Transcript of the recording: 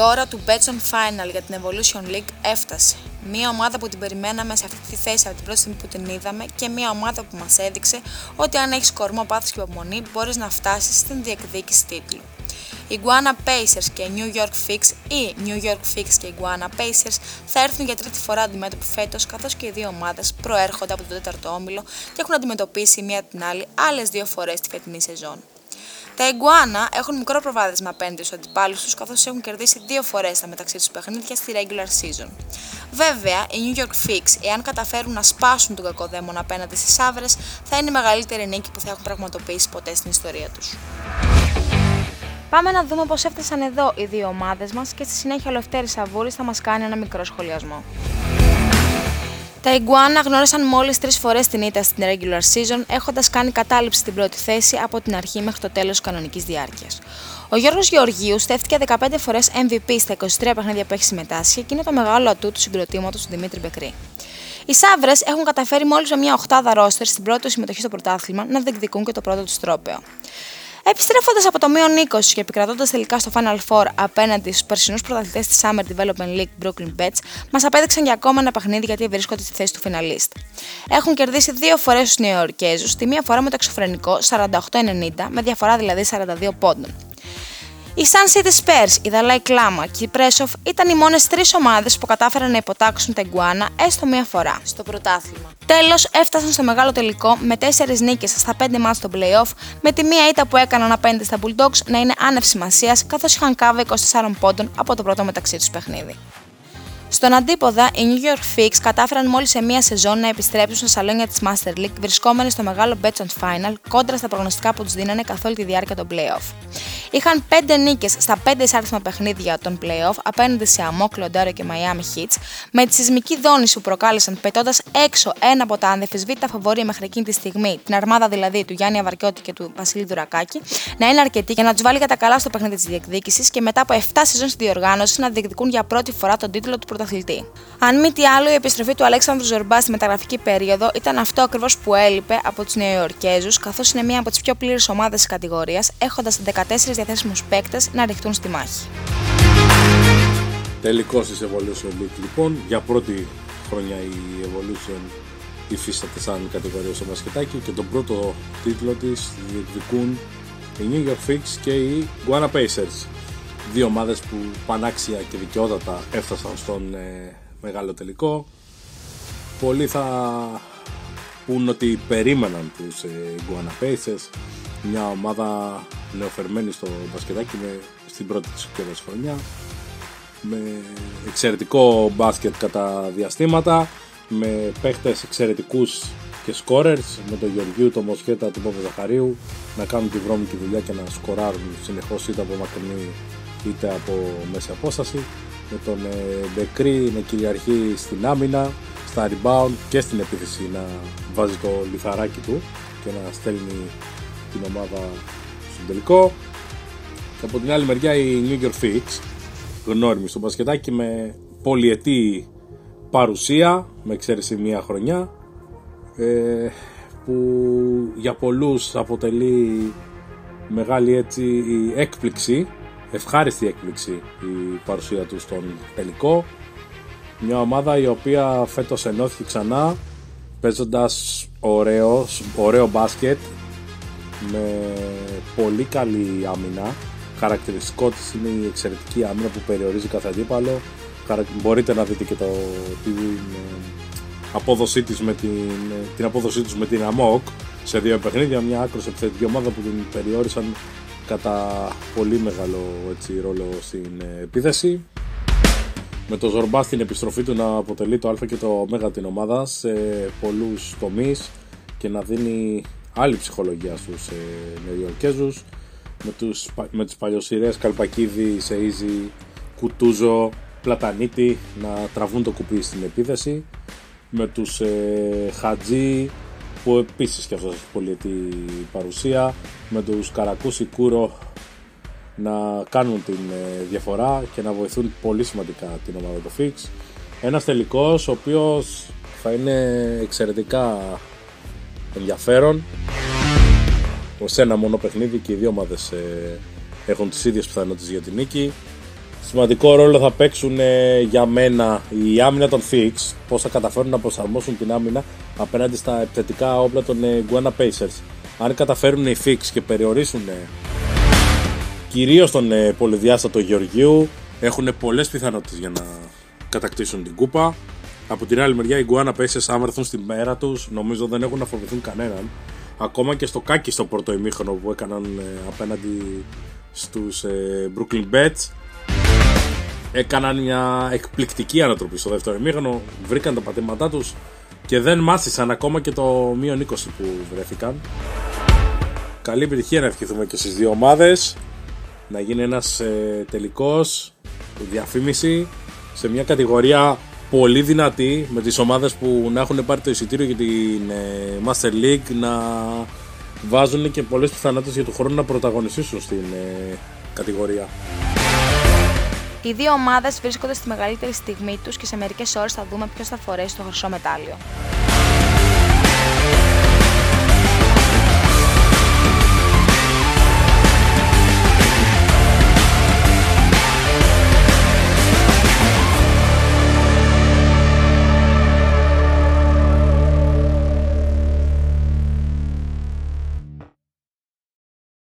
Η ώρα του Betson Final για την Evolution League έφτασε. Μία ομάδα που την περιμέναμε σε αυτή τη θέση από την πρώτη στιγμή που την είδαμε και μία ομάδα που μας έδειξε ότι αν έχεις κορμό, πάθος και υπομονή μπορείς να φτάσεις στην διεκδίκηση τίτλου. Οι Guana Pacers και οι New York Fix ή New York Fix και οι Guana Pacers θα έρθουν για τρίτη φορά αντιμέτωποι φέτος, καθώς και οι δύο ομάδες προέρχονται από τον τέταρτο όμιλο και έχουν αντιμετωπίσει μία την άλλη άλλες δύο φορές τη φετινή σεζόν. Τα Ιγκουάνα έχουν μικρό προβάδισμα απέναντι στους αντιπάλους τους, καθώς έχουν κερδίσει δύο φορές τα μεταξύ τους παιχνίδια στη regular season. Βέβαια, οι New York Fix, εάν καταφέρουν να σπάσουν τον κακοδαίμονα απέναντι στις Άβρες, θα είναι η μεγαλύτερη νίκη που θα έχουν πραγματοποιήσει ποτέ στην ιστορία τους. Πάμε να δούμε πώς έφτασαν εδώ οι δύο ομάδες μας και στη συνέχεια ο Λευτέρης Σαβούρης θα μας κάνει ένα μικρό σχολιασμό. Τα Ιγκουάνα γνώρισαν μόλις τρεις φορές την ήττα στην regular season, έχοντας κάνει κατάληψη στην πρώτη θέση από την αρχή μέχρι το τέλος της κανονικής διάρκειας. Ο Γιώργος Γεωργίου στέφτηκε 15 φορές MVP στα 23 παιχνίδια που έχει συμμετάσχει και είναι το μεγάλο ατού του συγκροτήματος του Δημήτρη Μπεκρή. Οι Σάβρες έχουν καταφέρει μόλις με μια οχτάδα ρόστερ στην πρώτη συμμετοχή στο πρωτάθλημα να διεκδικούν και το πρώτο τους τρόπεο. Επιστρέφοντας από το μείον 20 και επικρατώντας τελικά στο Final Four απέναντι στους περσινούς πρωταθλητές της Summer Development League Brooklyn Bets, μας απέδειξαν για ακόμα ένα παιχνίδι γιατί βρίσκονται στη θέση του φιναλίστ. Έχουν κερδίσει δύο φορές του Νεοερκέζου, τη μία φορά με το εξωφρενικό 48-90, με διαφορά δηλαδή 42 πόντων. Οι Sun City Spurs, η Dalai Κλάμα και η Πρέσοφ ήταν οι μόνες τρεις ομάδες που κατάφεραν να υποτάξουν τα Iguana έστω μία φορά στο πρωτάθλημα. Τέλος, έφτασαν στο μεγάλο τελικό με 4 νίκες στα 5 μάτς στο playoff, με τη μία ήττα που έκαναν απέναντι στα Bulldogs να είναι άνευ σημασίας καθώς είχαν κάβει 24 πόντων από το πρώτο μεταξύ τους παιχνίδι. Στον αντίποδα, οι New York Fix κατάφεραν μόλις σε μία σεζόν να επιστρέψουν στα σαλόνια της Master League, βρισκόμενοι στο μεγάλο Betson Final, κόντρα στα προγνωστικά που τους δίνανε καθ' όλη τη διάρκεια των playoff. Είχαν 5 νίκες στα 5 εισάριθμα παιχνίδια των playoff απέναντι σε Αμόκλο, Ντόρο και Miami Hits, με τη σεισμική δόνηση που προκάλεσαν πετώντας έξω ένα από τα ανδεφισβήτητα φαβορή μέχρι εκείνη τη στιγμή, την αρμάδα δηλαδή του Γιάννη Αβαρκιώτη και του Βασίλη Δουρακάκη, να είναι αρκετή για να τους βάλει κατά καλά στο παιχνίδι της διεκδίκησης και μετά από 7 σεζόν στη διοργάνωση να διεκδικούν για πρώτη φορά τον τίτλο του πρωταθλητή. Αν μη τι άλλο, η επιστροφή του Αλέξανδρου Ζορμπά στη μεταγραφική περίοδο ήταν αυτό ακριβώς που έλειπε από τους Νεοϊορκέζους, καθώς είναι μία από τις πιο πλήρες ομάδες της κατηγορίας, έχοντας 14 διαθέσιμους παίκτες να ρηχτούν στη μάχη. Τελικός της Evolution League λοιπόν. Για πρώτη χρονιά η Evolution υφίσταται σαν κατηγορία στο μπασκετάκι και τον πρώτο τίτλο της διεκδικούν οι New York Fix και οι Guana Pacers. Δύο ομάδες που πανάξια και δικαιότατα έφτασαν στον ε, μεγάλο τελικό. Πολλοί θα πούν ότι περίμεναν τους ε, Guana Pacers, μια ομάδα νεοφερμένη στο μπασκετάκι με, στην πρώτη της καιρός χρονιά με εξαιρετικό μπάσκετ κατά διαστήματα με παίχτες εξαιρετικούς και σκόρερς με τον Γεωργίου, τον Μοσχέτα, τον Πόπο Ζαχαρίου να κάνουν τη βρώμικη δουλειά και να σκοράρουν. Συνεχώς είτε από μακρινή είτε από μέση απόσταση. Με τον ε, Μπεκρή να κυριαρχεί στην άμυνα, στα rebound και στην επίθεση να βάζει το λιθαράκι του και να στέλνει την ομάδα στον τελικό. Και από την άλλη μεριά η New York Fix, γνώριμη στο μπασκετάκι με πολυετή παρουσία, με εξαίρεση μία χρονιά, ε, που για πολλούς αποτελεί μεγάλη έτσι έκπληξη, ευχάριστη έκπληξη η παρουσία του στον τελικό. Μια ομάδα η οποία φέτος ενώθηκε ξανά παίζοντας ωραίο, ωραίο μπάσκετ με πολύ καλή άμυνα. Χαρακτηριστικό της είναι η εξαιρετική άμυνα που περιορίζει κάθε αντίπαλο. Μπορείτε να δείτε και το, την απόδοσή της με την, την απόδοσή τους με την ΑΜΟΚ σε δύο παιχνίδια. Μια άκρος επιθετική ομάδα που την περιόρισαν κατά πολύ μεγάλο έτσι, ρόλο στην επίθεση. Με το Ζορμπά στην επιστροφή του να αποτελεί το Α και το Ω την ομάδα σε πολλούς τομείς και να δίνει άλλη ψυχολογία στους ε, Νεοϊορκέζους με, τους, με τις παλιοσυρές Καλπακίδη, Σεΐζη, Κουτούζο, Πλατανίτη να τραβούν το κουπί στην επίθεση με τους ε, Χατζή που επίσης και αυτός έχει πολυετή παρουσία με τους Καρακούση Κούρο να κάνουν την ε, διαφορά και να βοηθούν πολύ σημαντικά την ομάδα του Fix ένας τελικός ο οποίος θα είναι εξαιρετικά ενδιαφέρον. Ω ένα μόνο παιχνίδι και οι δύο ομάδες ε, έχουν τις ίδιες πιθανότητες για την νίκη. Σημαντικό ρόλο θα παίξουν ε, για μένα η άμυνα των Fix, πώς θα καταφέρουν να προσαρμόσουν την άμυνα απέναντι στα επιθετικά όπλα των ε, Guana Pacers. Αν καταφέρουν οι Fix και περιορίσουν ε, κυρίως τον πολυδιάστατο Γεωργίου, έχουν πολλές πιθανότητες για να κατακτήσουν την κούπα. Από την άλλη μεριά οι Guana Pacers αν βρεθούν στην μέρα τους νομίζω δεν έχουν να φοβηθούν κανέναν. Ακόμα και στο κάκι στο πρώτο ημίχρονο που έκαναν απέναντι στους Brooklyn Bets έκαναν μια εκπληκτική ανατροπή στο δεύτερο ημίχρονο, βρήκαν τα πατήματά τους και δεν μάθησαν ακόμα και το μείον 20 που βρέθηκαν. Καλή επιτυχία να ευχηθούμε και στις δύο ομάδες, να γίνει ένας ε, τελικός, διαφήμιση σε μια κατηγορία πολύ δυνατή με τις ομάδες που να έχουν πάρει το εισιτήριο για την ε, Master League να βάζουν και πολλές πιθανότητες για το χρόνο να πρωταγωνιστήσουν στην ε, κατηγορία. Οι δύο ομάδες βρίσκονται στη μεγαλύτερη στιγμή τους και σε μερικές ώρες θα δούμε ποιος θα φορέσει το χρυσό μετάλλιο.